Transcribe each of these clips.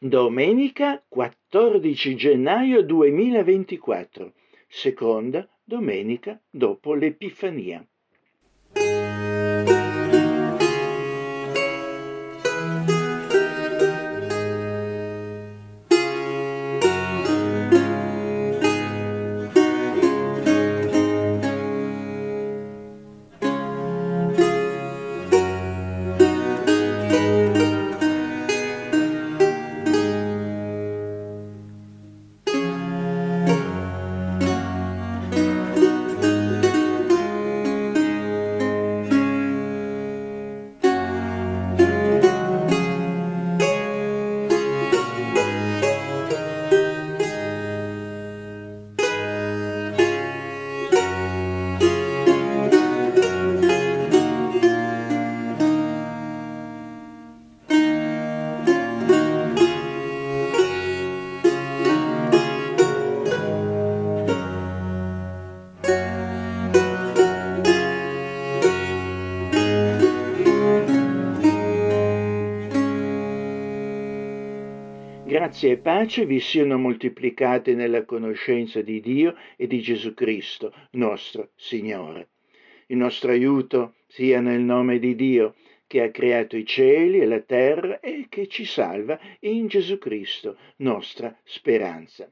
Domenica 14 gennaio 2024, seconda domenica dopo l'Epifania. Grazia e pace vi siano moltiplicate nella conoscenza di Dio e di Gesù Cristo, nostro Signore. Il nostro aiuto sia nel nome di Dio, che ha creato i cieli e la terra e che ci salva in Gesù Cristo, nostra speranza.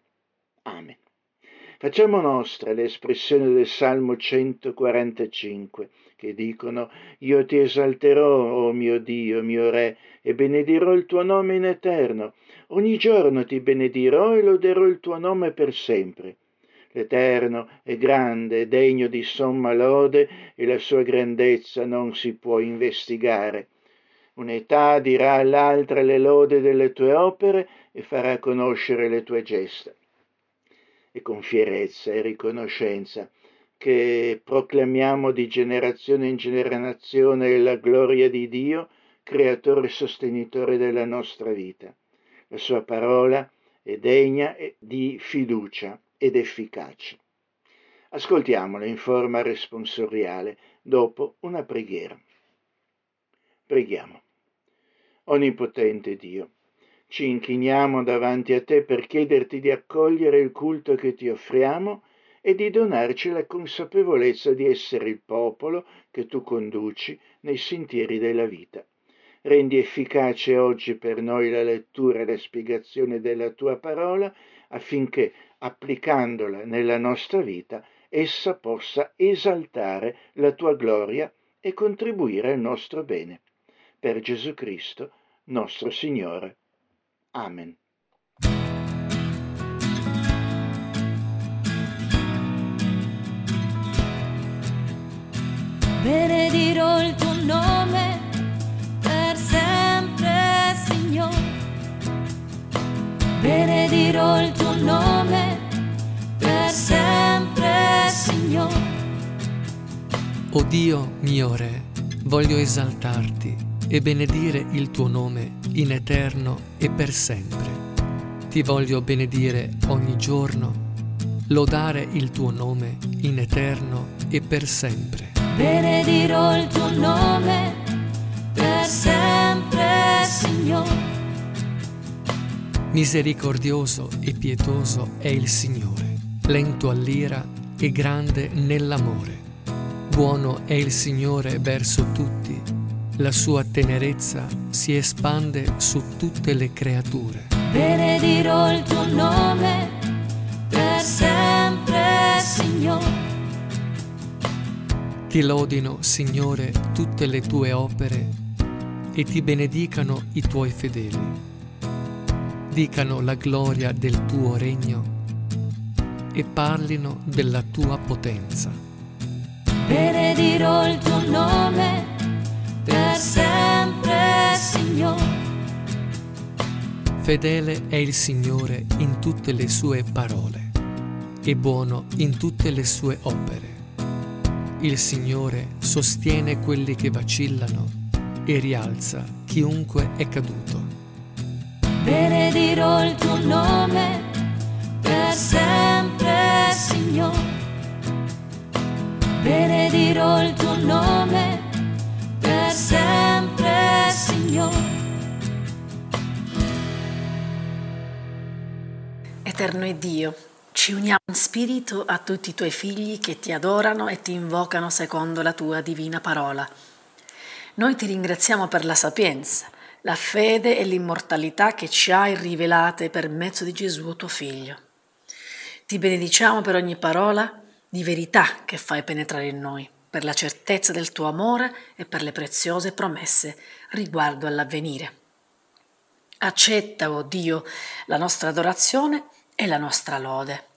Amen. Facciamo nostra l'espressione del Salmo 145 che dicono Io ti esalterò, o oh mio Dio, mio Re, e benedirò il tuo nome in eterno. Ogni giorno ti benedirò e loderò il tuo nome per sempre. L'Eterno è grande, degno di somma lode e la sua grandezza non si può investigare. Un'età dirà all'altra le lode delle tue opere e farà conoscere le tue gesta. E con fierezza e riconoscenza che proclamiamo di generazione in generazione la gloria di Dio, creatore e sostenitore della nostra vita. La sua parola è degna di fiducia ed efficacia. Ascoltiamola in forma responsoriale dopo una preghiera. Preghiamo. Onnipotente Dio, ci inchiniamo davanti a te per chiederti di accogliere il culto che ti offriamo e di donarci la consapevolezza di essere il popolo che tu conduci nei sentieri della vita. Rendi efficace oggi per noi la lettura e la spiegazione della tua parola affinché, applicandola nella nostra vita, essa possa esaltare la tua gloria e contribuire al nostro bene. Per Gesù Cristo, nostro Signore. Amen. Benedirò il tuo nome per sempre, Signore. Benedirò il tuo nome per sempre, Signore. O Dio mio Re, voglio esaltarti e benedire il tuo nome in eterno e per sempre. Ti voglio benedire ogni giorno, lodare il tuo nome in eterno e per sempre benedirò il tuo nome per sempre, Signore. Misericordioso e pietoso è il Signore, lento all'ira e grande nell'amore. Buono è il Signore verso tutti, la sua tenerezza si espande su tutte le creature. Benedirò il tuo nome per sempre, Signore. Ti lodino, Signore, tutte le tue opere e ti benedicano i tuoi fedeli. Dicano la gloria del tuo regno e parlino della tua potenza. Benedirò il tuo nome per sempre, Signore. Fedele è il Signore in tutte le sue parole e buono in tutte le sue opere. Il Signore sostiene quelli che vacillano e rialza chiunque è caduto. Benedirò il tuo nome per sempre, Signore. Benedirò il tuo nome per sempre, Signore. Eterno Dio, ci uniamo in spirito a tutti i tuoi figli che ti adorano e ti invocano secondo la tua divina parola. Noi ti ringraziamo per la sapienza, la fede e l'immortalità che ci hai rivelate per mezzo di Gesù tuo Figlio. Ti benediciamo per ogni parola di verità che fai penetrare in noi, per la certezza del tuo amore e per le preziose promesse riguardo all'avvenire. Accetta, o oh Dio, la nostra adorazione e la nostra lode.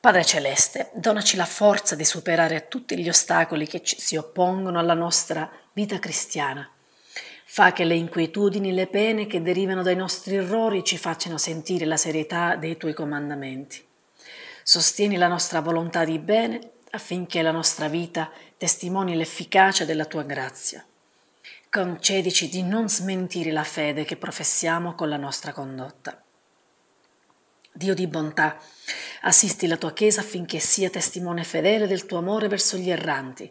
Padre Celeste, donaci la forza di superare tutti gli ostacoli che ci si oppongono alla nostra vita cristiana. Fa che le inquietudini e le pene che derivano dai nostri errori ci facciano sentire la serietà dei tuoi comandamenti. Sostieni la nostra volontà di bene affinché la nostra vita testimoni l'efficacia della tua grazia. Concedici di non smentire la fede che professiamo con la nostra condotta. Dio di bontà, assisti la tua Chiesa affinché sia testimone fedele del tuo amore verso gli erranti,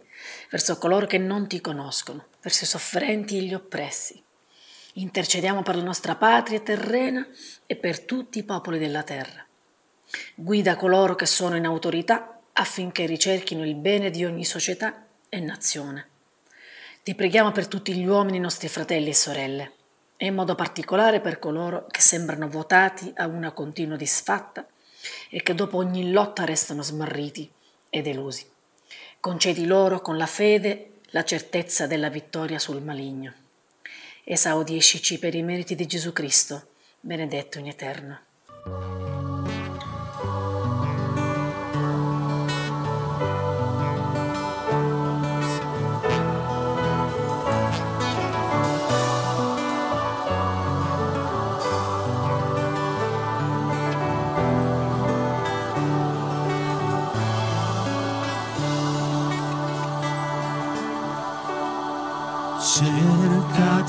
verso coloro che non ti conoscono, verso i sofferenti e gli oppressi. Intercediamo per la nostra patria terrena e per tutti i popoli della terra. Guida coloro che sono in autorità affinché ricerchino il bene di ogni società e nazione. Ti preghiamo per tutti gli uomini nostri fratelli e sorelle e in modo particolare per coloro che sembrano votati a una continua disfatta e che dopo ogni lotta restano smarriti e delusi. Concedi loro con la fede la certezza della vittoria sul maligno. Esaudiscici per i meriti di Gesù Cristo, benedetto in eterno.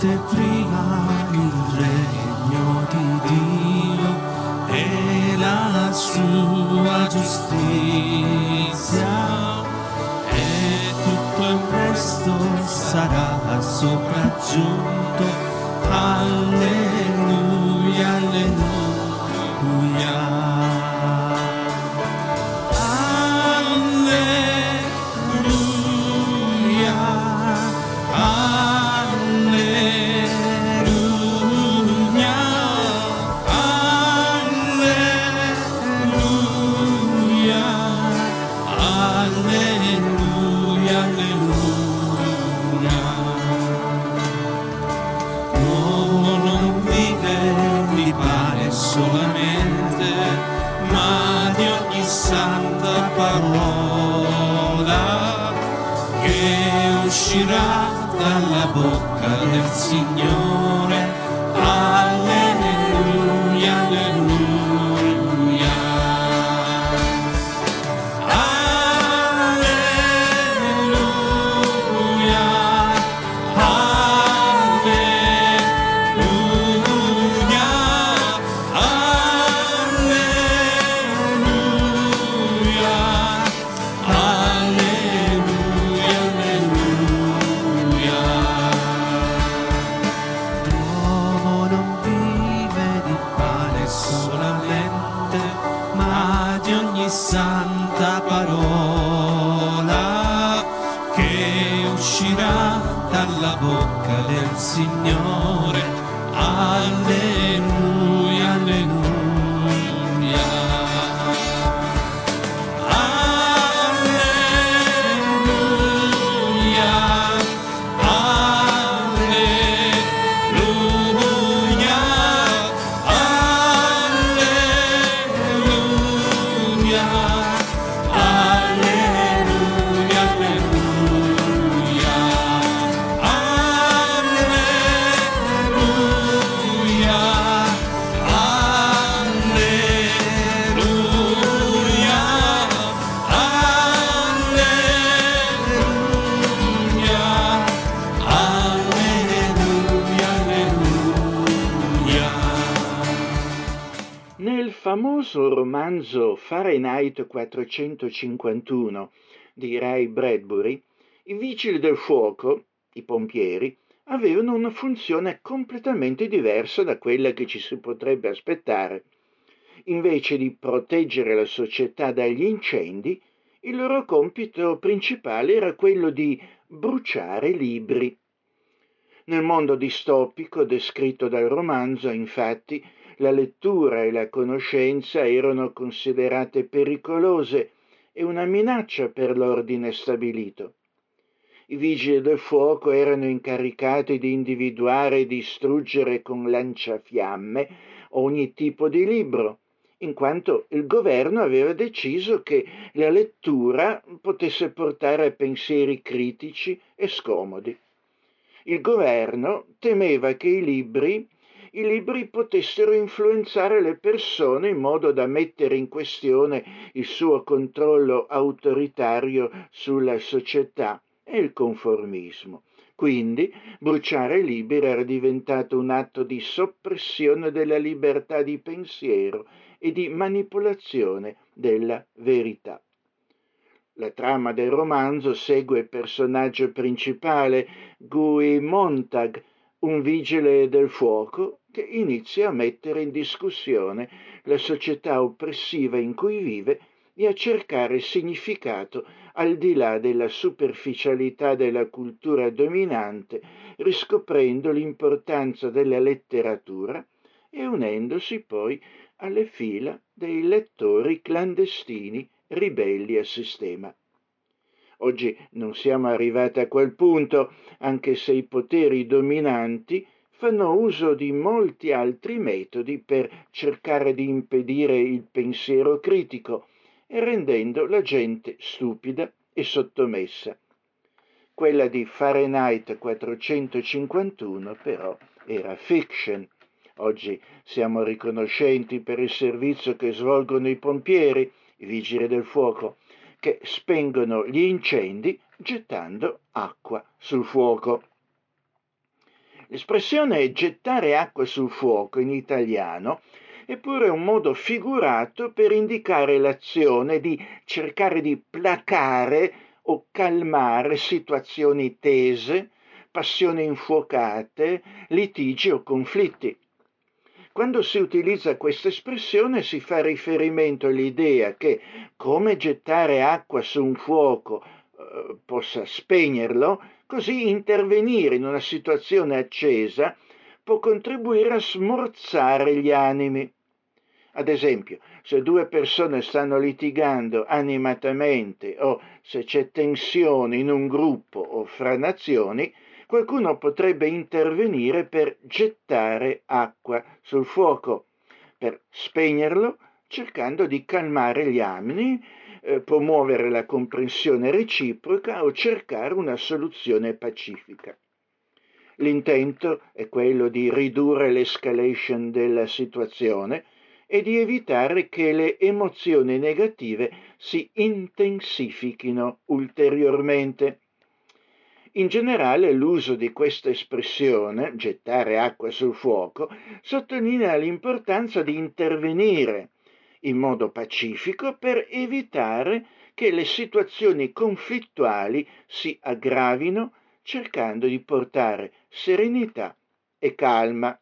Cercate prima il regno di Dio e la sua giustizia e tutto il resto sarà sopraggiunto. Romanzo Fahrenheit 451 di Ray Bradbury, i vigili del fuoco, i pompieri, avevano una funzione completamente diversa da quella che ci si potrebbe aspettare. invece di proteggere la società dagli incendi, il loro compito principale era quello di bruciare libri. Nel mondo distopico descritto dal romanzo, infatti, la lettura e la conoscenza erano considerate pericolose e una minaccia per l'ordine stabilito. I vigili del fuoco erano incaricati di individuare e distruggere con lanciafiamme ogni tipo di libro, in quanto il governo aveva deciso che la lettura potesse portare a pensieri critici e scomodi. Il governo temeva che i libri, i libri potessero influenzare le persone in modo da mettere in questione il suo controllo autoritario sulla società e il conformismo. Quindi bruciare libri era diventato un atto di soppressione della libertà di pensiero e di manipolazione della verità. La trama del romanzo segue il personaggio principale, Guy Montag, un vigile del fuoco che inizia a mettere in discussione la società oppressiva in cui vive e a cercare significato al di là della superficialità della cultura dominante, riscoprendo l'importanza della letteratura e unendosi poi alle fila dei lettori clandestini ribelli al sistema. Oggi non siamo arrivati a quel punto, anche se i poteri dominanti fanno uso di molti altri metodi per cercare di impedire il pensiero critico rendendo la gente stupida e sottomessa. Quella di Fahrenheit 451 però era fiction. Oggi siamo riconoscenti per il servizio che svolgono i pompieri, i vigili del fuoco, che spengono gli incendi gettando acqua sul fuoco. L'espressione gettare acqua sul fuoco in italiano è pure un modo figurato per indicare l'azione di cercare di placare o calmare situazioni tese, passioni infuocate, litigi o conflitti. Quando si utilizza questa espressione si fa riferimento all'idea che come gettare acqua su un fuoco eh, possa spegnerlo, così intervenire in una situazione accesa può contribuire a smorzare gli animi. Ad esempio, se due persone stanno litigando animatamente o se c'è tensione in un gruppo o fra nazioni, qualcuno potrebbe intervenire per gettare acqua sul fuoco, per spegnerlo, cercando di calmare gli animi, eh, promuovere la comprensione reciproca o cercare una soluzione pacifica. L'intento è quello di ridurre l'escalation della situazione e di evitare che le emozioni negative si intensifichino ulteriormente. In generale l'uso di questa espressione, gettare acqua sul fuoco, sottolinea l'importanza di intervenire in modo pacifico per evitare che le situazioni conflittuali si aggravino cercando di portare serenità e calma.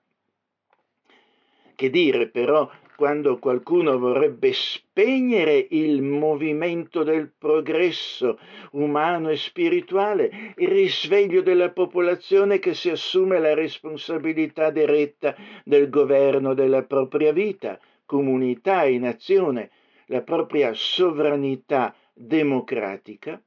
Che dire però quando qualcuno vorrebbe spegnere il movimento del progresso umano e spirituale, il risveglio della popolazione che si assume la responsabilità diretta del governo della propria vita, comunità e nazione, la propria sovranità democratica?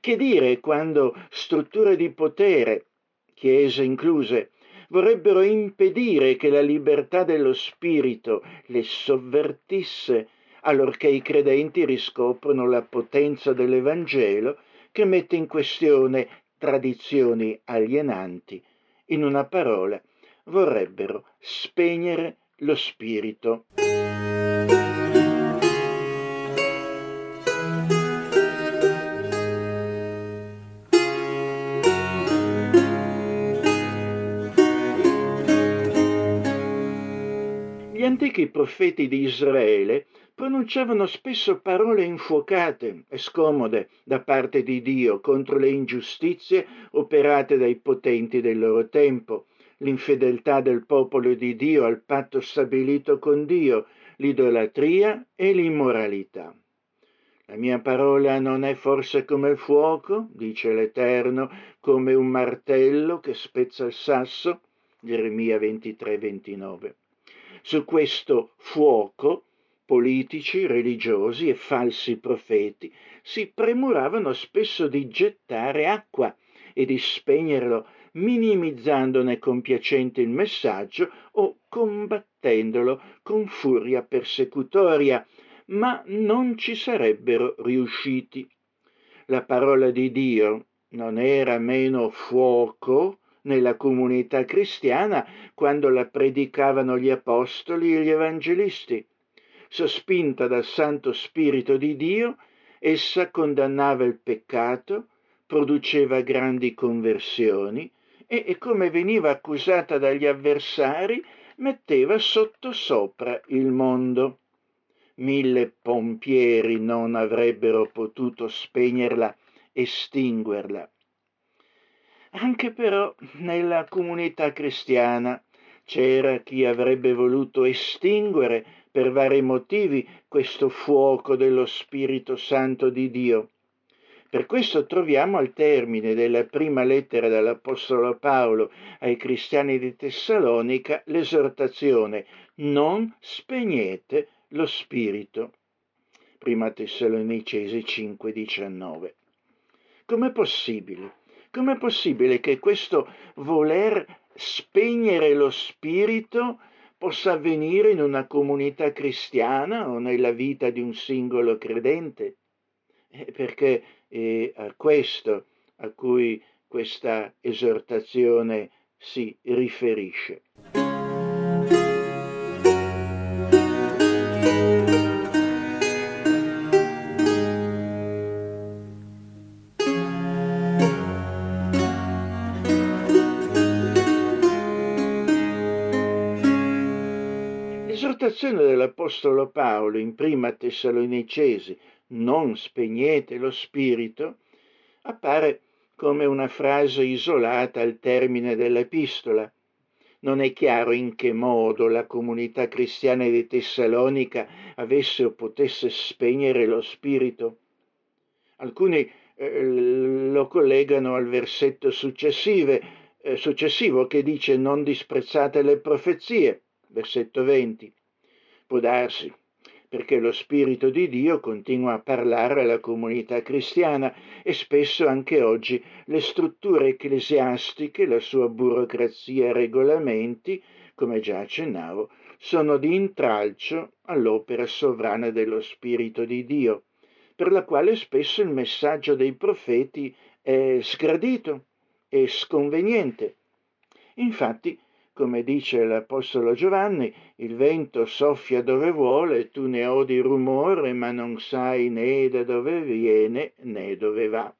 Che dire quando strutture di potere, chiese incluse, vorrebbero impedire che la libertà dello spirito le sovvertisse, allorché i credenti riscoprono la potenza dell'Evangelo che mette in questione tradizioni alienanti. In una parola, vorrebbero spegnere lo spirito. antichi profeti di Israele pronunciavano spesso parole infuocate e scomode da parte di Dio contro le ingiustizie operate dai potenti del loro tempo, l'infedeltà del popolo di Dio al patto stabilito con Dio, l'idolatria e l'immoralità. La mia parola non è forse come il fuoco, dice l'Eterno, come un martello che spezza il sasso? Geremia 23, 29. Su questo fuoco politici, religiosi e falsi profeti si premuravano spesso di gettare acqua e di spegnerlo, minimizzandone compiacente il messaggio o combattendolo con furia persecutoria, ma non ci sarebbero riusciti. La parola di Dio non era meno fuoco nella comunità cristiana quando la predicavano gli apostoli e gli evangelisti sospinta dal Santo Spirito di Dio, essa condannava il peccato, produceva grandi conversioni e, e come veniva accusata dagli avversari, metteva sottosopra il mondo. Mille pompieri non avrebbero potuto spegnerla, estinguerla. Anche però nella comunità cristiana c'era chi avrebbe voluto estinguere per vari motivi questo fuoco dello Spirito Santo di Dio. Per questo troviamo al termine della prima lettera dell'Apostolo Paolo ai cristiani di Tessalonica l'esortazione non spegnete lo Spirito. Prima Tessalonicesi 5:19. Com'è possibile? Com'è possibile che questo voler spegnere lo Spirito possa avvenire in una comunità cristiana o nella vita di un singolo credente, eh, perché è a questo a cui questa esortazione si riferisce. L'esortazione dell'Apostolo Paolo in prima Tessalonicesi, non spegnete lo spirito, appare come una frase isolata al termine dell'epistola. Non è chiaro in che modo la comunità cristiana di Tessalonica avesse o potesse spegnere lo spirito. Alcuni eh, lo collegano al versetto eh, successivo che dice non disprezzate le profezie, versetto 20. Può darsi, perché lo Spirito di Dio continua a parlare alla comunità cristiana e spesso anche oggi le strutture ecclesiastiche, la sua burocrazia e regolamenti, come già accennavo, sono di intralcio all'opera sovrana dello Spirito di Dio, per la quale spesso il messaggio dei profeti è sgradito e sconveniente. Infatti, come dice l'Apostolo Giovanni, il vento soffia dove vuole, tu ne odi rumore, ma non sai né da dove viene né dove va.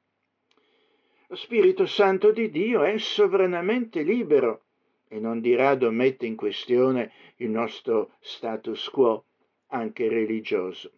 Lo Spirito Santo di Dio è sovranamente libero e non di rado mette in questione il nostro status quo, anche religioso.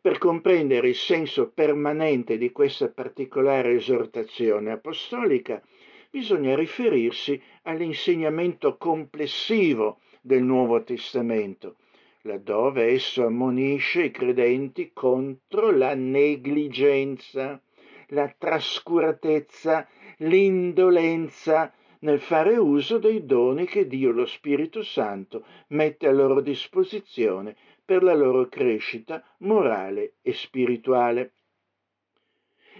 Per comprendere il senso permanente di questa particolare esortazione apostolica, bisogna riferirsi all'insegnamento complessivo del Nuovo Testamento, laddove esso ammonisce i credenti contro la negligenza, la trascuratezza, l'indolenza nel fare uso dei doni che Dio lo Spirito Santo mette a loro disposizione per la loro crescita morale e spirituale.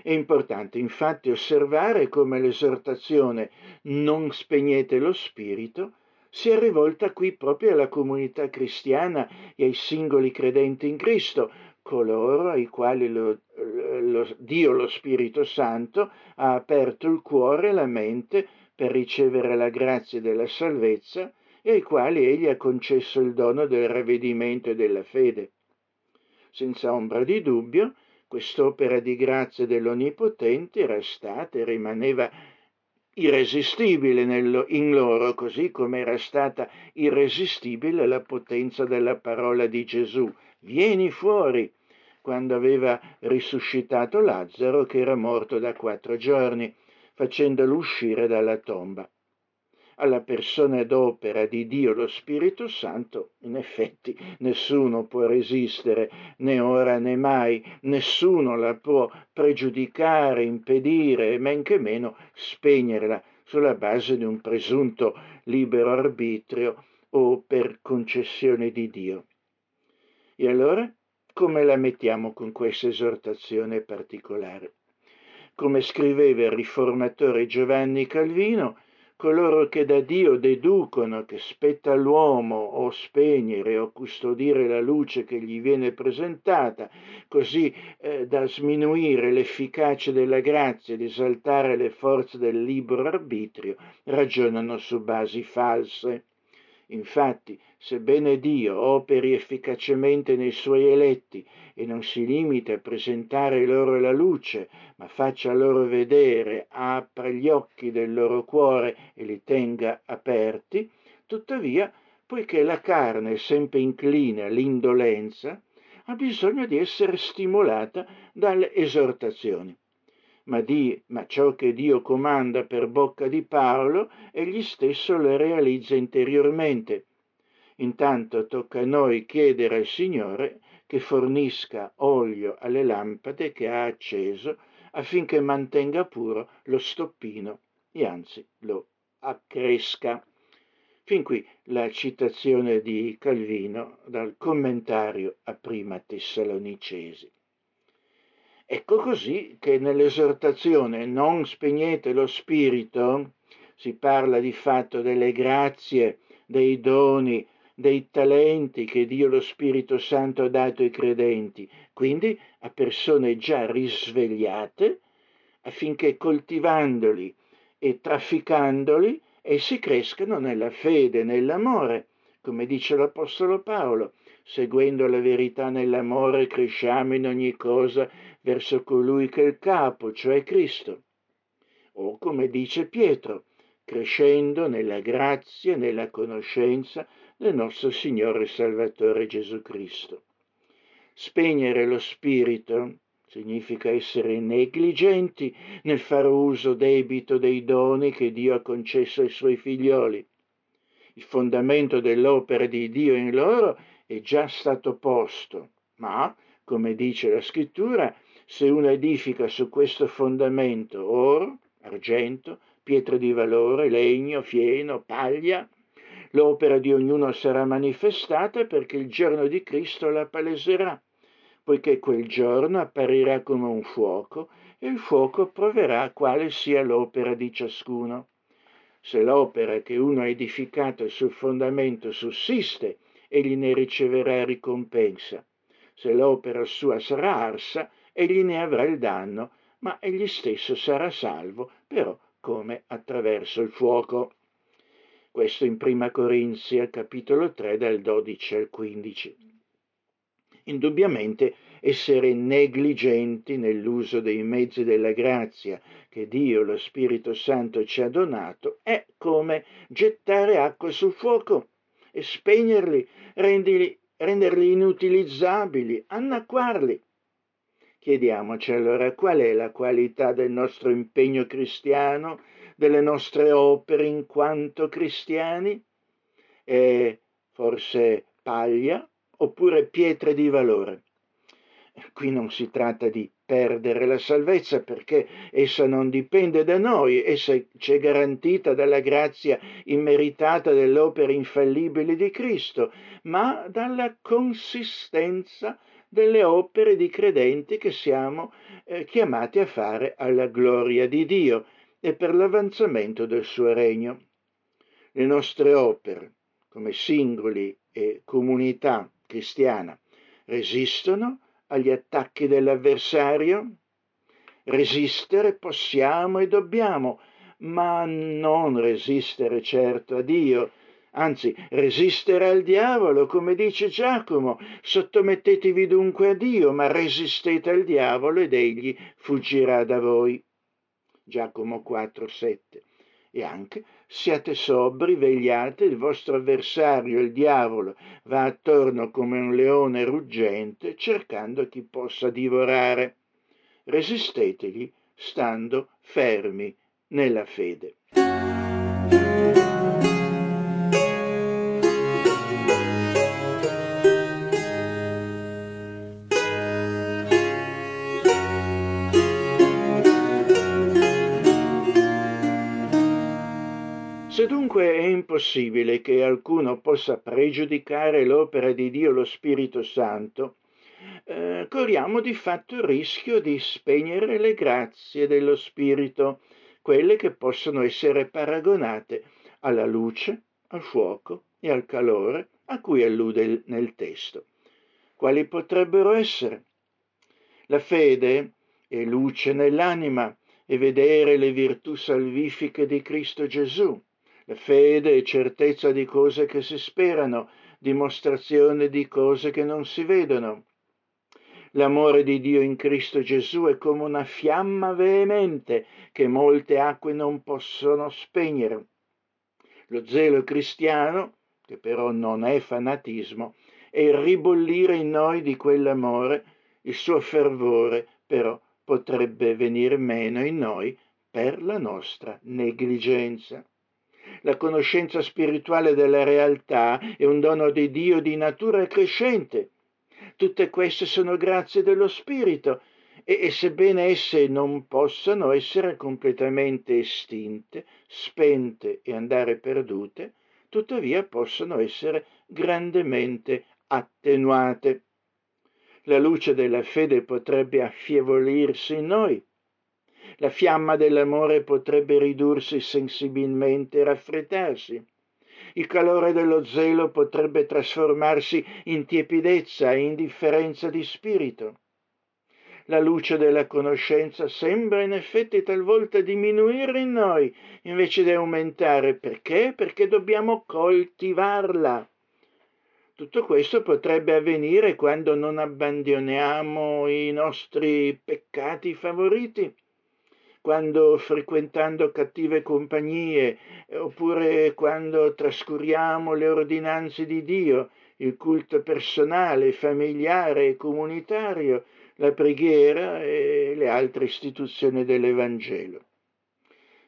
È importante infatti osservare come l'esortazione non spegnete lo spirito sia rivolta qui proprio alla comunità cristiana e ai singoli credenti in Cristo, coloro ai quali lo, lo, Dio, lo Spirito Santo, ha aperto il cuore e la mente per ricevere la grazia della salvezza e ai quali egli ha concesso il dono del ravvedimento e della fede. Senza ombra di dubbio, Quest'opera di grazia dell'Onnipotente era stata e rimaneva irresistibile in loro, così come era stata irresistibile la potenza della parola di Gesù. Vieni fuori, quando aveva risuscitato Lazzaro che era morto da quattro giorni, facendolo uscire dalla tomba. Alla persona ed opera di Dio lo Spirito Santo, in effetti nessuno può resistere né ora né mai, nessuno la può pregiudicare, impedire men che meno spegnerla sulla base di un presunto libero arbitrio o per concessione di Dio. E allora come la mettiamo con questa esortazione particolare? Come scriveva il riformatore Giovanni Calvino, coloro che da Dio deducono che spetta all'uomo o spegnere o custodire la luce che gli viene presentata, così eh, da sminuire l'efficacia della grazia ed esaltare le forze del libero arbitrio, ragionano su basi false. Infatti, sebbene Dio operi efficacemente nei suoi eletti e non si limita a presentare loro la luce, ma faccia loro vedere, apra gli occhi del loro cuore e li tenga aperti, tuttavia, poiché la carne è sempre incline all'indolenza, ha bisogno di essere stimolata dalle esortazioni ma, di, ma ciò che Dio comanda per bocca di Paolo, egli stesso lo realizza interiormente. Intanto tocca a noi chiedere al Signore che fornisca olio alle lampade che ha acceso affinché mantenga puro lo stoppino e anzi lo accresca. Fin qui la citazione di Calvino dal commentario a prima Tessalonicesi. Ecco così che nell'esortazione non spegnete lo spirito si parla di fatto delle grazie, dei doni, dei talenti che Dio lo Spirito Santo ha dato ai credenti, quindi a persone già risvegliate, affinché coltivandoli e trafficandoli essi crescano nella fede, nell'amore, come dice l'Apostolo Paolo, seguendo la verità nell'amore cresciamo in ogni cosa verso colui che è il capo, cioè Cristo. O come dice Pietro, crescendo nella grazia nella conoscenza del nostro Signore e Salvatore Gesù Cristo. Spegnere lo spirito significa essere negligenti nel fare uso debito dei doni che Dio ha concesso ai suoi figlioli. Il fondamento dell'opera di Dio in loro è già stato posto, ma, come dice la scrittura, se uno edifica su questo fondamento oro, argento, pietre di valore, legno, fieno, paglia, l'opera di ognuno sarà manifestata perché il giorno di Cristo la paleserà, poiché quel giorno apparirà come un fuoco e il fuoco proverà quale sia l'opera di ciascuno. Se l'opera che uno ha edificato sul fondamento sussiste egli ne riceverà ricompensa. Se l'opera sua sarà arsa, egli ne avrà il danno, ma egli stesso sarà salvo, però come attraverso il fuoco. Questo in Prima Corinzia, capitolo 3, dal 12 al 15. Indubbiamente essere negligenti nell'uso dei mezzi della grazia che Dio, lo Spirito Santo, ci ha donato è come gettare acqua sul fuoco e spegnerli, renderli, renderli inutilizzabili, annacquarli. Chiediamoci allora qual è la qualità del nostro impegno cristiano, delle nostre opere in quanto cristiani? È forse paglia oppure pietre di valore? Qui non si tratta di perdere la salvezza perché essa non dipende da noi, essa ci è garantita dalla grazia immeritata delle opere infallibili di Cristo, ma dalla consistenza delle opere di credenti che siamo eh, chiamati a fare alla gloria di Dio e per l'avanzamento del suo regno. Le nostre opere, come singoli e comunità cristiana, resistono agli attacchi dell'avversario? Resistere possiamo e dobbiamo, ma non resistere certo a Dio, anzi resistere al diavolo, come dice Giacomo, sottomettetevi dunque a Dio, ma resistete al diavolo ed egli fuggirà da voi. Giacomo 4, 7 e anche siate sobri, vegliate, il vostro avversario, il diavolo, va attorno come un leone ruggente, cercando chi possa divorare. Resistetegli stando fermi nella fede. Dunque è impossibile che alcuno possa pregiudicare l'opera di Dio lo Spirito Santo. Eh, corriamo di fatto il rischio di spegnere le grazie dello Spirito, quelle che possono essere paragonate alla luce, al fuoco e al calore a cui allude nel testo. Quali potrebbero essere? La fede è luce nell'anima e vedere le virtù salvifiche di Cristo Gesù. Fede è certezza di cose che si sperano, dimostrazione di cose che non si vedono. L'amore di Dio in Cristo Gesù è come una fiamma veemente che molte acque non possono spegnere. Lo zelo cristiano, che però non è fanatismo, è il ribollire in noi di quell'amore, il suo fervore però potrebbe venire meno in noi per la nostra negligenza. La conoscenza spirituale della realtà è un dono di Dio di natura crescente. Tutte queste sono grazie dello Spirito e, e sebbene esse non possano essere completamente estinte, spente e andare perdute, tuttavia possono essere grandemente attenuate. La luce della fede potrebbe affievolirsi in noi, la fiamma dell'amore potrebbe ridursi sensibilmente e raffreddarsi. Il calore dello zelo potrebbe trasformarsi in tiepidezza e indifferenza di spirito. La luce della conoscenza sembra in effetti talvolta diminuire in noi invece di aumentare. Perché? Perché dobbiamo coltivarla. Tutto questo potrebbe avvenire quando non abbandoniamo i nostri peccati favoriti quando frequentando cattive compagnie, oppure quando trascuriamo le ordinanze di Dio, il culto personale, familiare e comunitario, la preghiera e le altre istituzioni dell'Evangelo.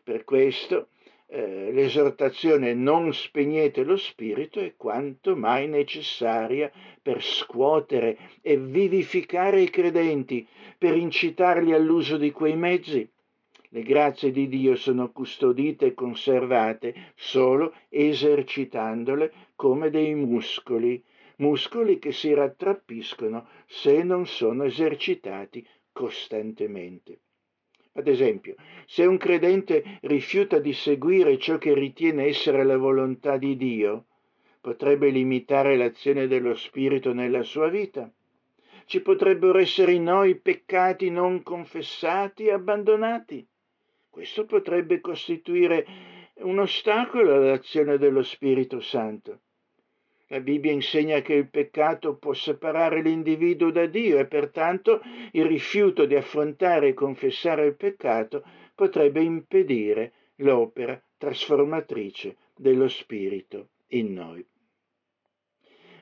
Per questo eh, l'esortazione non spegnete lo spirito è quanto mai necessaria per scuotere e vivificare i credenti, per incitarli all'uso di quei mezzi le grazie di Dio sono custodite e conservate solo esercitandole come dei muscoli, muscoli che si rattrappiscono se non sono esercitati costantemente. Ad esempio, se un credente rifiuta di seguire ciò che ritiene essere la volontà di Dio, potrebbe limitare l'azione dello Spirito nella sua vita ci potrebbero essere in noi peccati non confessati e abbandonati. Questo potrebbe costituire un ostacolo all'azione dello Spirito Santo. La Bibbia insegna che il peccato può separare l'individuo da Dio e pertanto il rifiuto di affrontare e confessare il peccato potrebbe impedire l'opera trasformatrice dello Spirito in noi.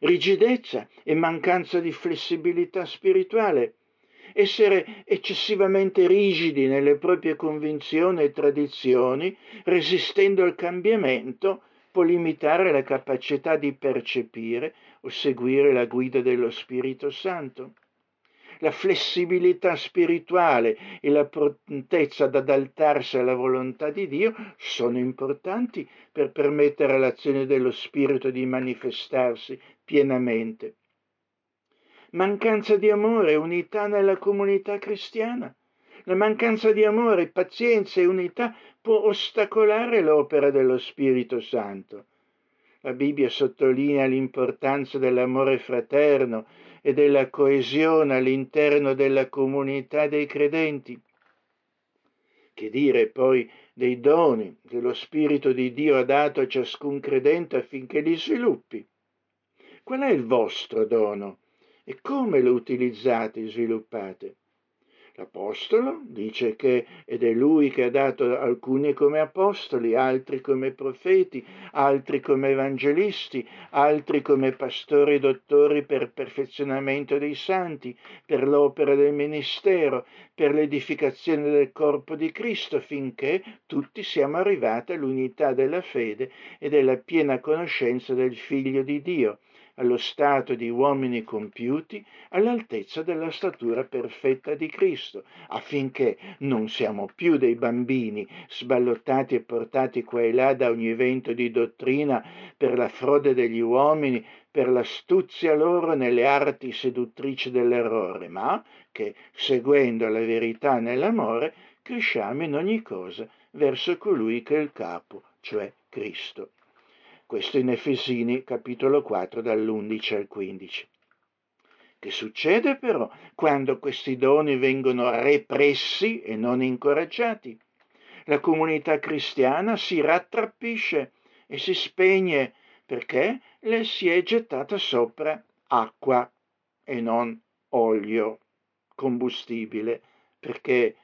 Rigidezza e mancanza di flessibilità spirituale essere eccessivamente rigidi nelle proprie convinzioni e tradizioni, resistendo al cambiamento, può limitare la capacità di percepire o seguire la guida dello Spirito Santo. La flessibilità spirituale e la prontezza ad adattarsi alla volontà di Dio sono importanti per permettere all'azione dello Spirito di manifestarsi pienamente mancanza di amore unità nella comunità cristiana. La mancanza di amore, pazienza e unità può ostacolare l'opera dello Spirito Santo. La Bibbia sottolinea l'importanza dell'amore fraterno e della coesione all'interno della comunità dei credenti. Che dire poi dei doni che lo Spirito di Dio ha dato a ciascun credente affinché li sviluppi? Qual è il vostro dono? E come lo utilizzate e sviluppate. L'Apostolo dice che ed è lui che ha dato alcuni come apostoli, altri come profeti, altri come evangelisti, altri come pastori e dottori per perfezionamento dei santi, per l'opera del ministero, per l'edificazione del corpo di Cristo, finché tutti siamo arrivati all'unità della fede e della piena conoscenza del Figlio di Dio allo stato di uomini compiuti all'altezza della statura perfetta di Cristo, affinché non siamo più dei bambini sballottati e portati qua e là da ogni vento di dottrina per la frode degli uomini, per l'astuzia loro nelle arti seduttrici dell'errore, ma che, seguendo la verità nell'amore, cresciamo in ogni cosa verso colui che è il capo, cioè Cristo. Questo in Efesini capitolo 4 dall'11 al 15. Che succede però quando questi doni vengono repressi e non incoraggiati? La comunità cristiana si rattrappisce e si spegne perché le si è gettata sopra acqua e non olio, combustibile, perché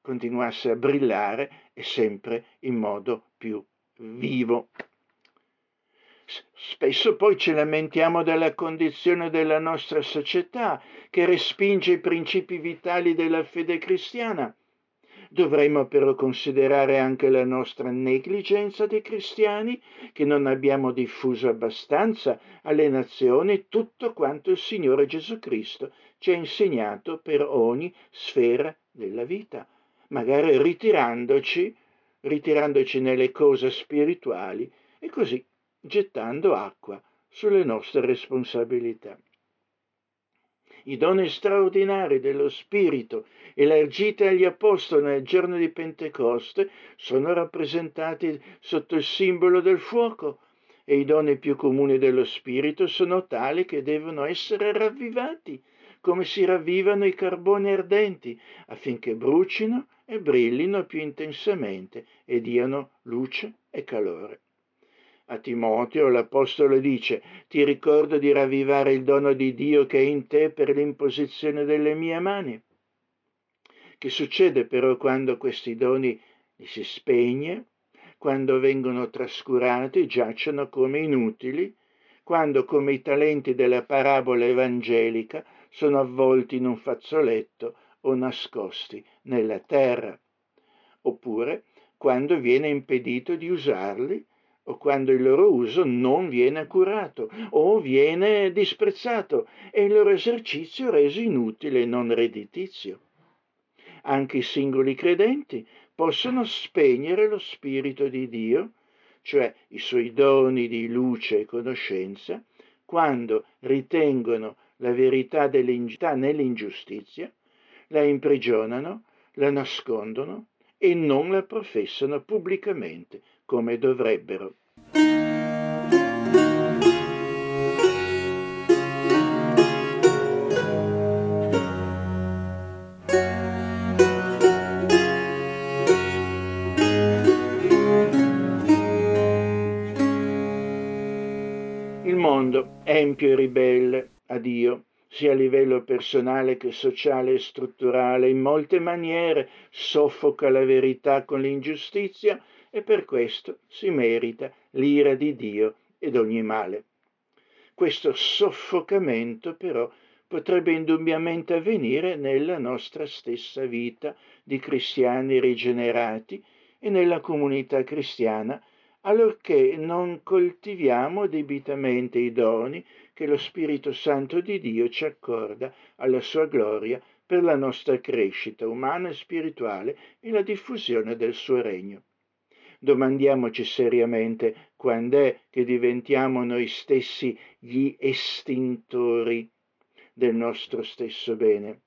continuasse a brillare e sempre in modo più vivo. Spesso poi ci lamentiamo della condizione della nostra società che respinge i principi vitali della fede cristiana. Dovremmo però considerare anche la nostra negligenza di cristiani che non abbiamo diffuso abbastanza alle nazioni tutto quanto il Signore Gesù Cristo ci ha insegnato per ogni sfera della vita, magari ritirandoci, ritirandoci nelle cose spirituali e così gettando acqua sulle nostre responsabilità. I doni straordinari dello Spirito elargiti agli Apostoli nel giorno di Pentecoste sono rappresentati sotto il simbolo del fuoco e i doni più comuni dello Spirito sono tali che devono essere ravvivati, come si ravvivano i carboni ardenti, affinché brucino e brillino più intensamente e diano luce e calore. A Timoteo l'Apostolo dice, ti ricordo di ravvivare il dono di Dio che è in te per l'imposizione delle mie mani. Che succede però quando questi doni li si spegne, quando vengono trascurati, giacciono come inutili, quando come i talenti della parabola evangelica sono avvolti in un fazzoletto o nascosti nella terra, oppure quando viene impedito di usarli o quando il loro uso non viene curato o viene disprezzato e il loro esercizio reso inutile e non redditizio. Anche i singoli credenti possono spegnere lo Spirito di Dio, cioè i suoi doni di luce e conoscenza, quando ritengono la verità nell'ingiustizia, la imprigionano, la nascondono e non la professano pubblicamente come dovrebbero. Il mondo, empio e ribelle a Dio, sia a livello personale che sociale e strutturale, in molte maniere soffoca la verità con l'ingiustizia e per questo si merita l'ira di Dio ed ogni male. Questo soffocamento però potrebbe indubbiamente avvenire nella nostra stessa vita di cristiani rigenerati e nella comunità cristiana allorché non coltiviamo debitamente i doni che lo Spirito Santo di Dio ci accorda alla sua gloria per la nostra crescita umana e spirituale e la diffusione del suo regno. Domandiamoci seriamente quando è che diventiamo noi stessi gli estintori del nostro stesso bene.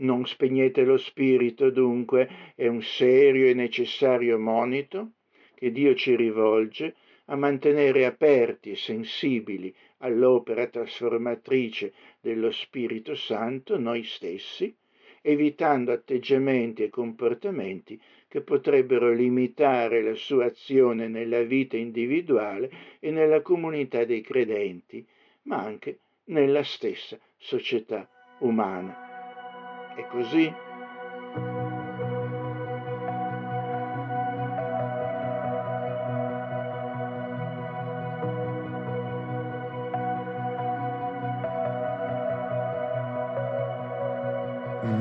Non spegnete lo spirito, dunque, è un serio e necessario monito che Dio ci rivolge a mantenere aperti e sensibili all'opera trasformatrice dello Spirito Santo noi stessi, evitando atteggiamenti e comportamenti che potrebbero limitare la sua azione nella vita individuale e nella comunità dei credenti, ma anche nella stessa società umana. È così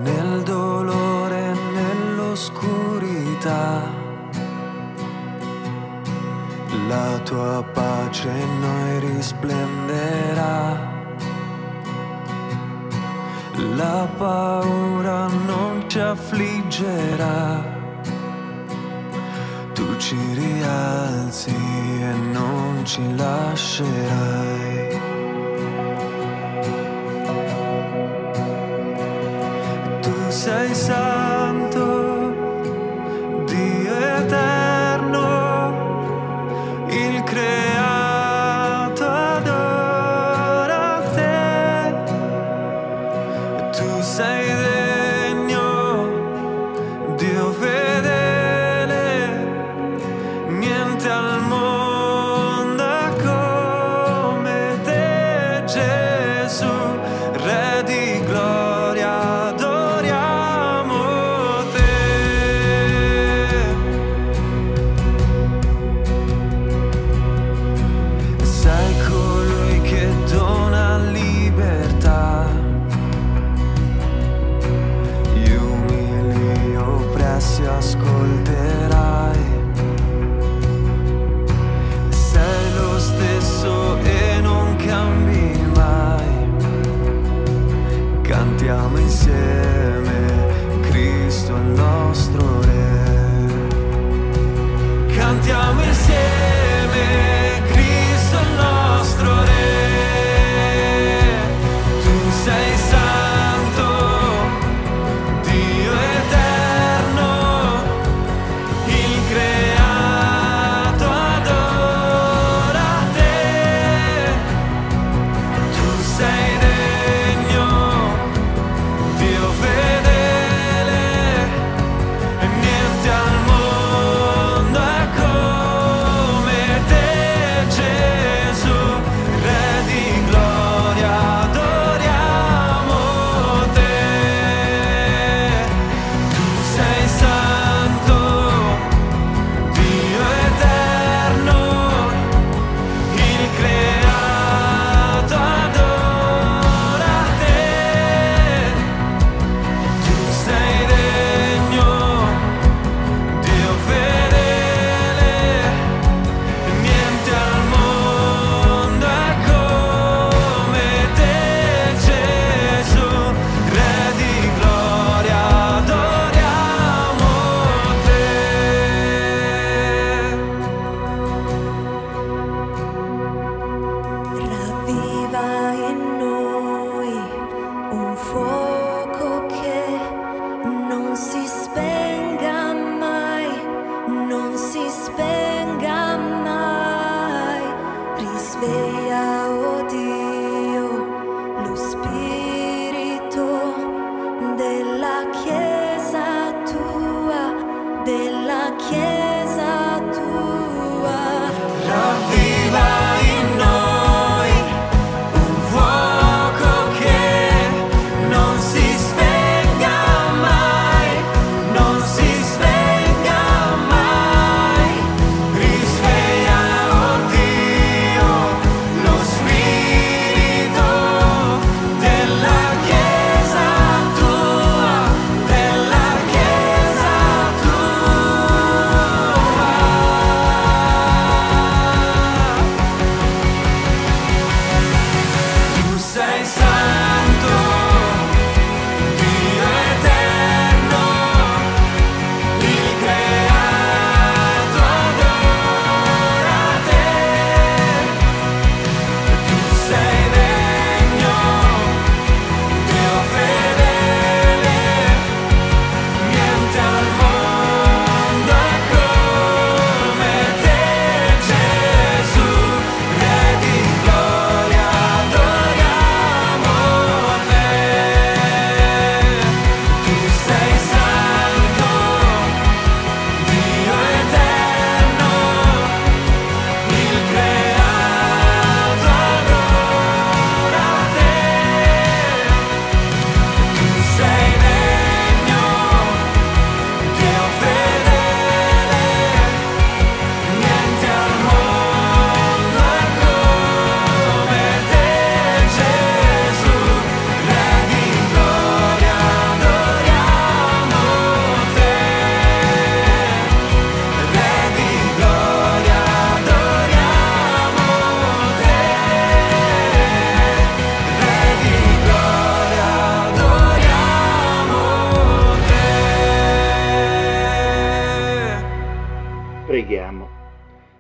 Nel dolore, nell'oscuro vita, la tua pace in noi risplenderà. La paura non ci affliggerà, tu ci rialzi e non ci lascerai. Tu sei salvo.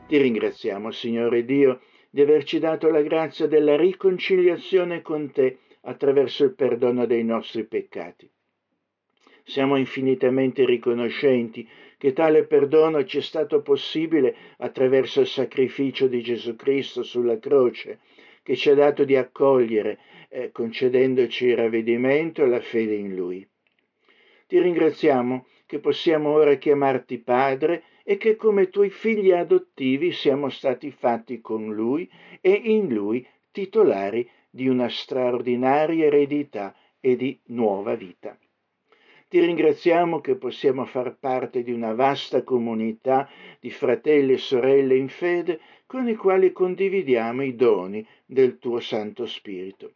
Ti ringraziamo, Signore Dio, di averci dato la grazia della riconciliazione con te attraverso il perdono dei nostri peccati. Siamo infinitamente riconoscenti che tale perdono ci è stato possibile attraverso il sacrificio di Gesù Cristo sulla croce, che ci ha dato di accogliere, eh, concedendoci il ravvedimento e la fede in Lui. Ti ringraziamo che possiamo ora chiamarti Padre e che come tuoi figli adottivi siamo stati fatti con Lui e in Lui titolari di una straordinaria eredità e di nuova vita. Ti ringraziamo che possiamo far parte di una vasta comunità di fratelli e sorelle in fede con i quali condividiamo i doni del tuo Santo Spirito.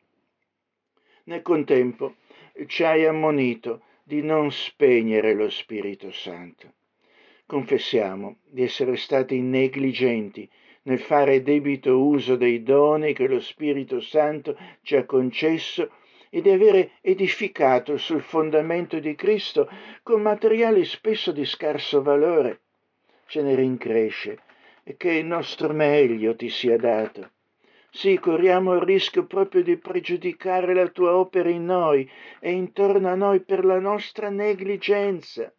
Nel contempo ci hai ammonito di non spegnere lo Spirito Santo. Confessiamo di essere stati negligenti nel fare debito uso dei doni che lo Spirito Santo ci ha concesso e di avere edificato sul fondamento di Cristo con materiali spesso di scarso valore. Ce ne rincresce e che il nostro meglio ti sia dato. Sì, corriamo il rischio proprio di pregiudicare la tua opera in noi e intorno a noi per la nostra negligenza.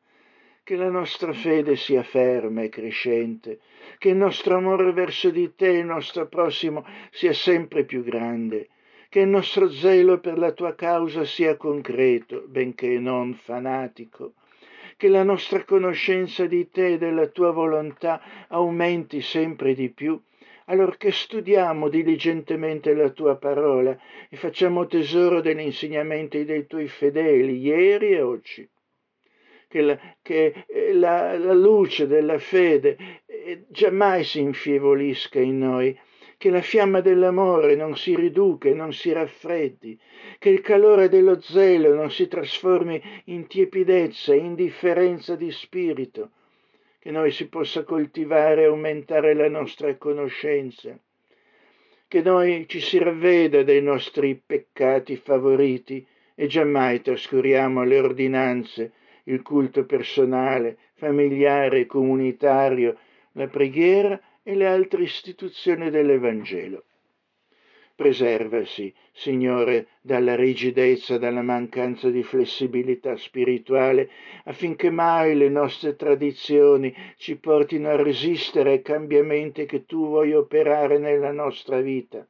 Che la nostra fede sia ferma e crescente, che il nostro amore verso di te e il nostro prossimo sia sempre più grande, che il nostro zelo per la tua causa sia concreto, benché non fanatico, che la nostra conoscenza di te e della tua volontà aumenti sempre di più allorché studiamo diligentemente la tua parola e facciamo tesoro degli insegnamenti dei tuoi fedeli ieri e oggi. Che la, che eh, la, la luce della fede eh, giammai si infievolisca in noi, che la fiamma dell'amore non si riduca e non si raffreddi, che il calore dello zelo non si trasformi in tiepidezza e indifferenza di spirito, che noi si possa coltivare e aumentare la nostra conoscenza, che noi ci si ravveda dei nostri peccati favoriti e giammai trascuriamo le ordinanze, il culto personale, familiare e comunitario, la preghiera e le altre istituzioni dell'Evangelo. Preservasi, Signore, dalla rigidezza, dalla mancanza di flessibilità spirituale, affinché mai le nostre tradizioni ci portino a resistere ai cambiamenti che tu vuoi operare nella nostra vita.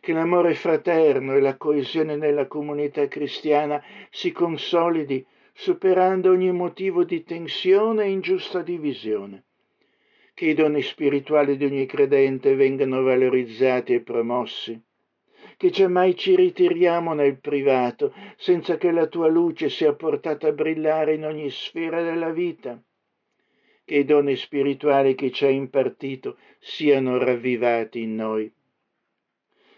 Che l'amore fraterno e la coesione nella comunità cristiana si consolidi, superando ogni motivo di tensione e ingiusta divisione. Che i doni spirituali di ogni credente vengano valorizzati e promossi, che giammai ci ritiriamo nel privato senza che la tua luce sia portata a brillare in ogni sfera della vita, che i doni spirituali che ci hai impartito siano ravvivati in noi.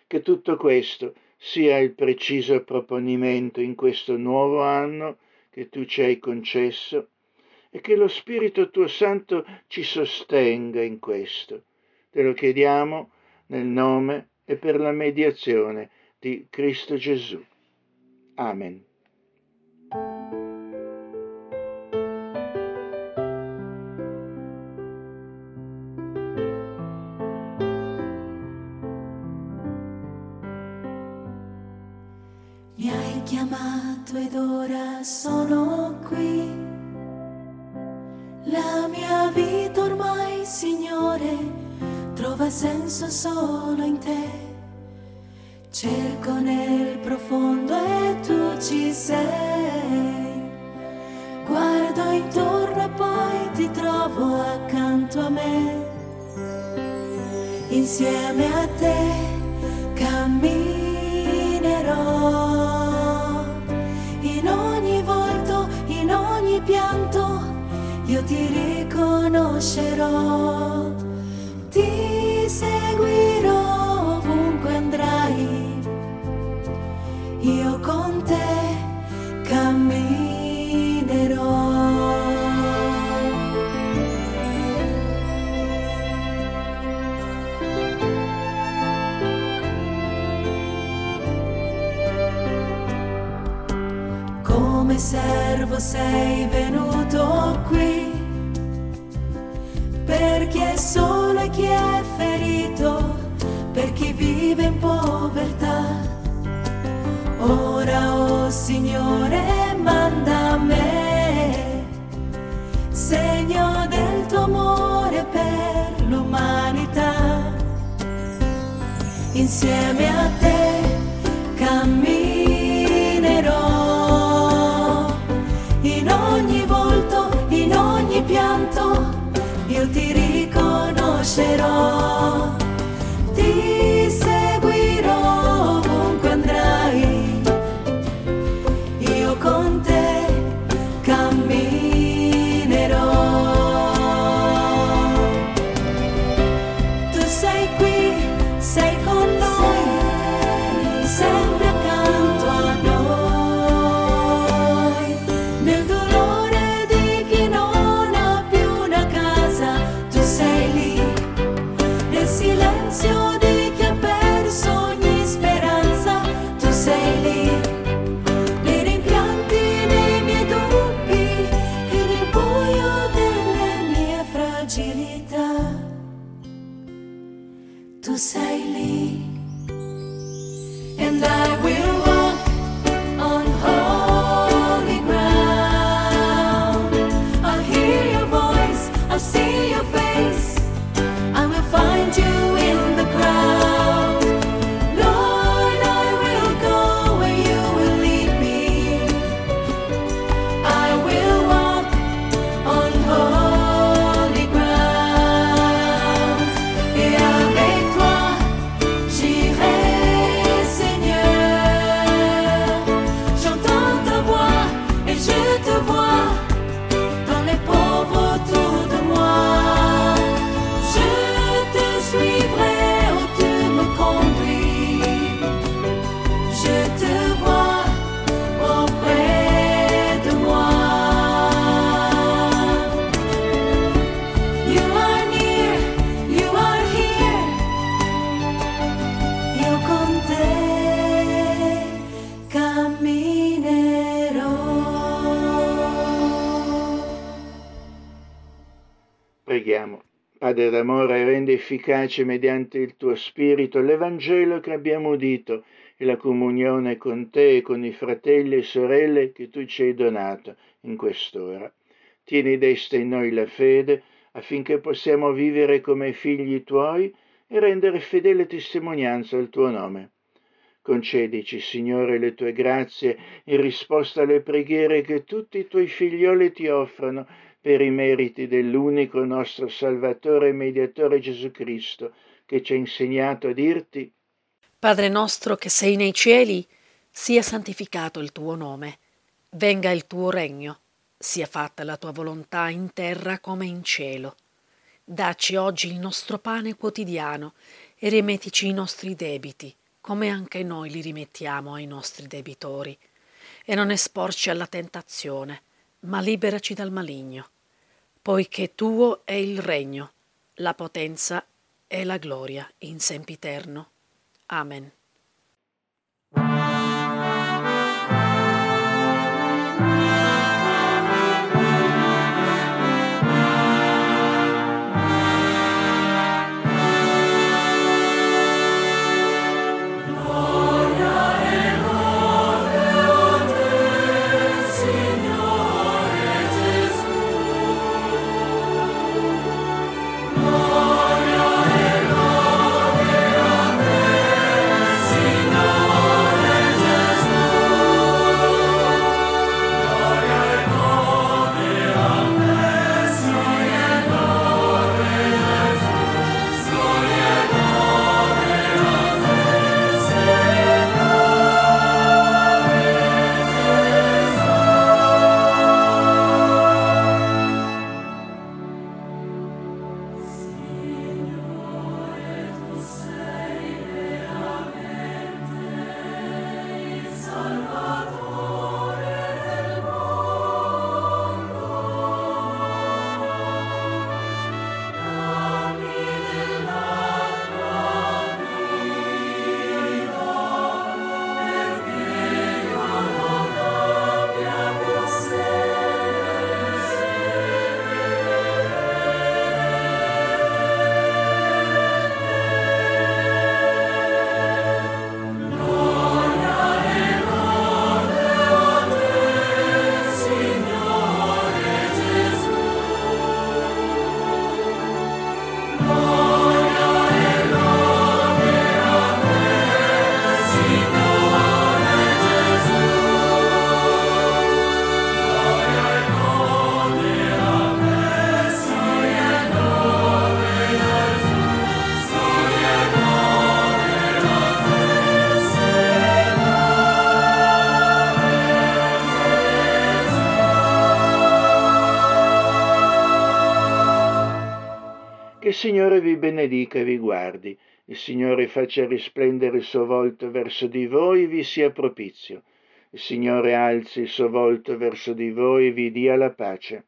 Che tutto questo sia il preciso proponimento in questo nuovo anno che tu ci hai concesso e che lo Spirito tuo Santo ci sostenga in questo. Te lo chiediamo nel nome e per la mediazione di Cristo Gesù. Amen. Chiamato ed ora sono qui. La mia vita ormai, Signore, trova senso solo in te. Cerco nel profondo e tu ci sei. Guardo intorno e poi ti trovo accanto a me. Insieme a te riconoscerò, ti seguirò ovunque andrai, io con te camminerò. Come servo sei venuto qui Signore, manda a me, segno del tuo amore per l'umanità. Insieme a te camminerò in ogni volto, in ogni pianto, io ti riconoscerò. Padre d'amore, rendi efficace mediante il tuo Spirito l'Evangelo che abbiamo udito e la comunione con te e con i fratelli e sorelle che tu ci hai donato in quest'ora. Tieni desta in noi la fede affinché possiamo vivere come figli tuoi e rendere fedele testimonianza al tuo nome. Concedici, Signore, le tue grazie in risposta alle preghiere che tutti i tuoi figlioli ti offrono per i meriti dell'unico nostro Salvatore e Mediatore Gesù Cristo, che ci ha insegnato a dirti, Padre nostro che sei nei cieli, sia santificato il tuo nome, venga il tuo regno, sia fatta la tua volontà in terra come in cielo. Dacci oggi il nostro pane quotidiano e rimettici i nostri debiti, come anche noi li rimettiamo ai nostri debitori. E non esporci alla tentazione, ma liberaci dal maligno, poiché tuo è il regno, la potenza e la gloria in sempiterno. Amen. Signore vi benedica e vi guardi. Il Signore faccia risplendere il suo volto verso di voi e vi sia propizio. Il Signore alzi il suo volto verso di voi e vi dia la pace.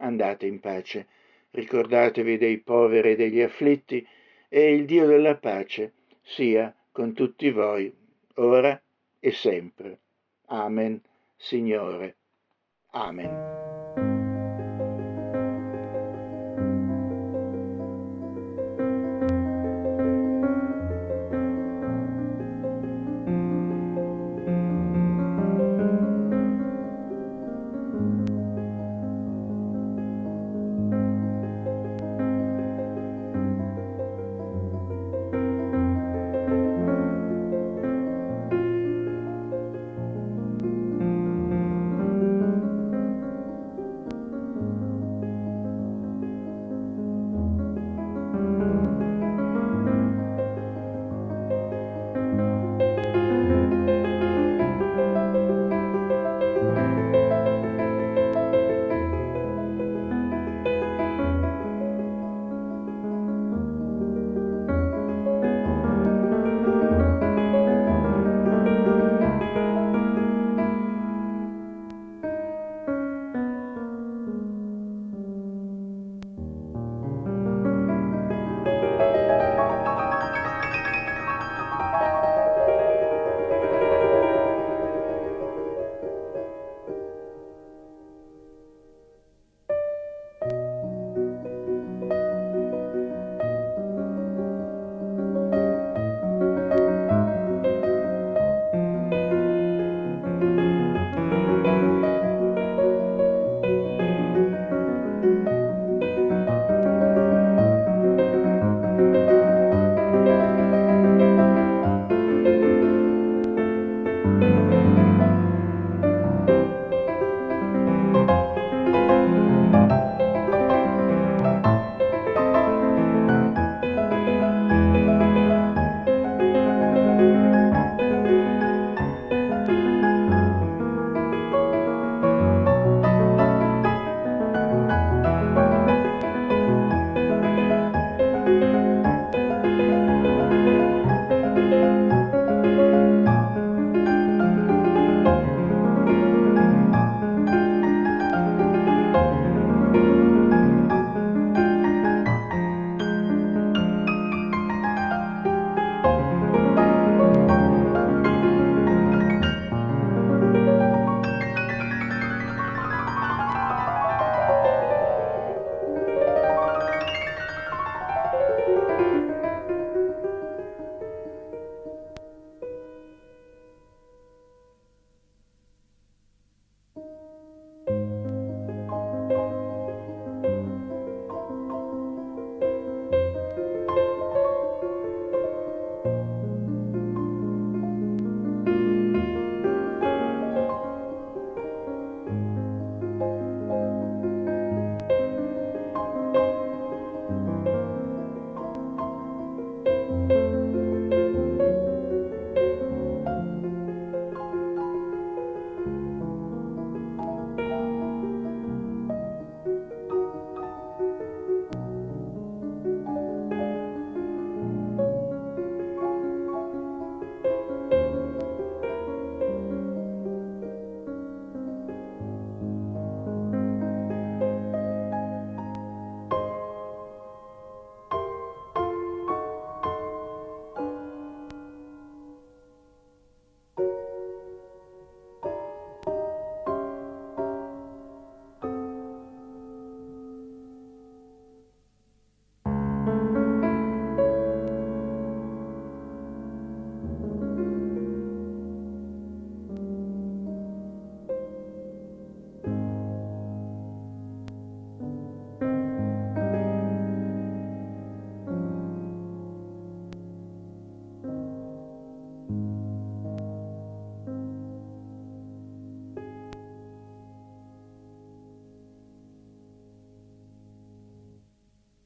Andate in pace. Ricordatevi dei poveri e degli afflitti e il Dio della pace sia con tutti voi, ora e sempre. Amen, Signore. Amen.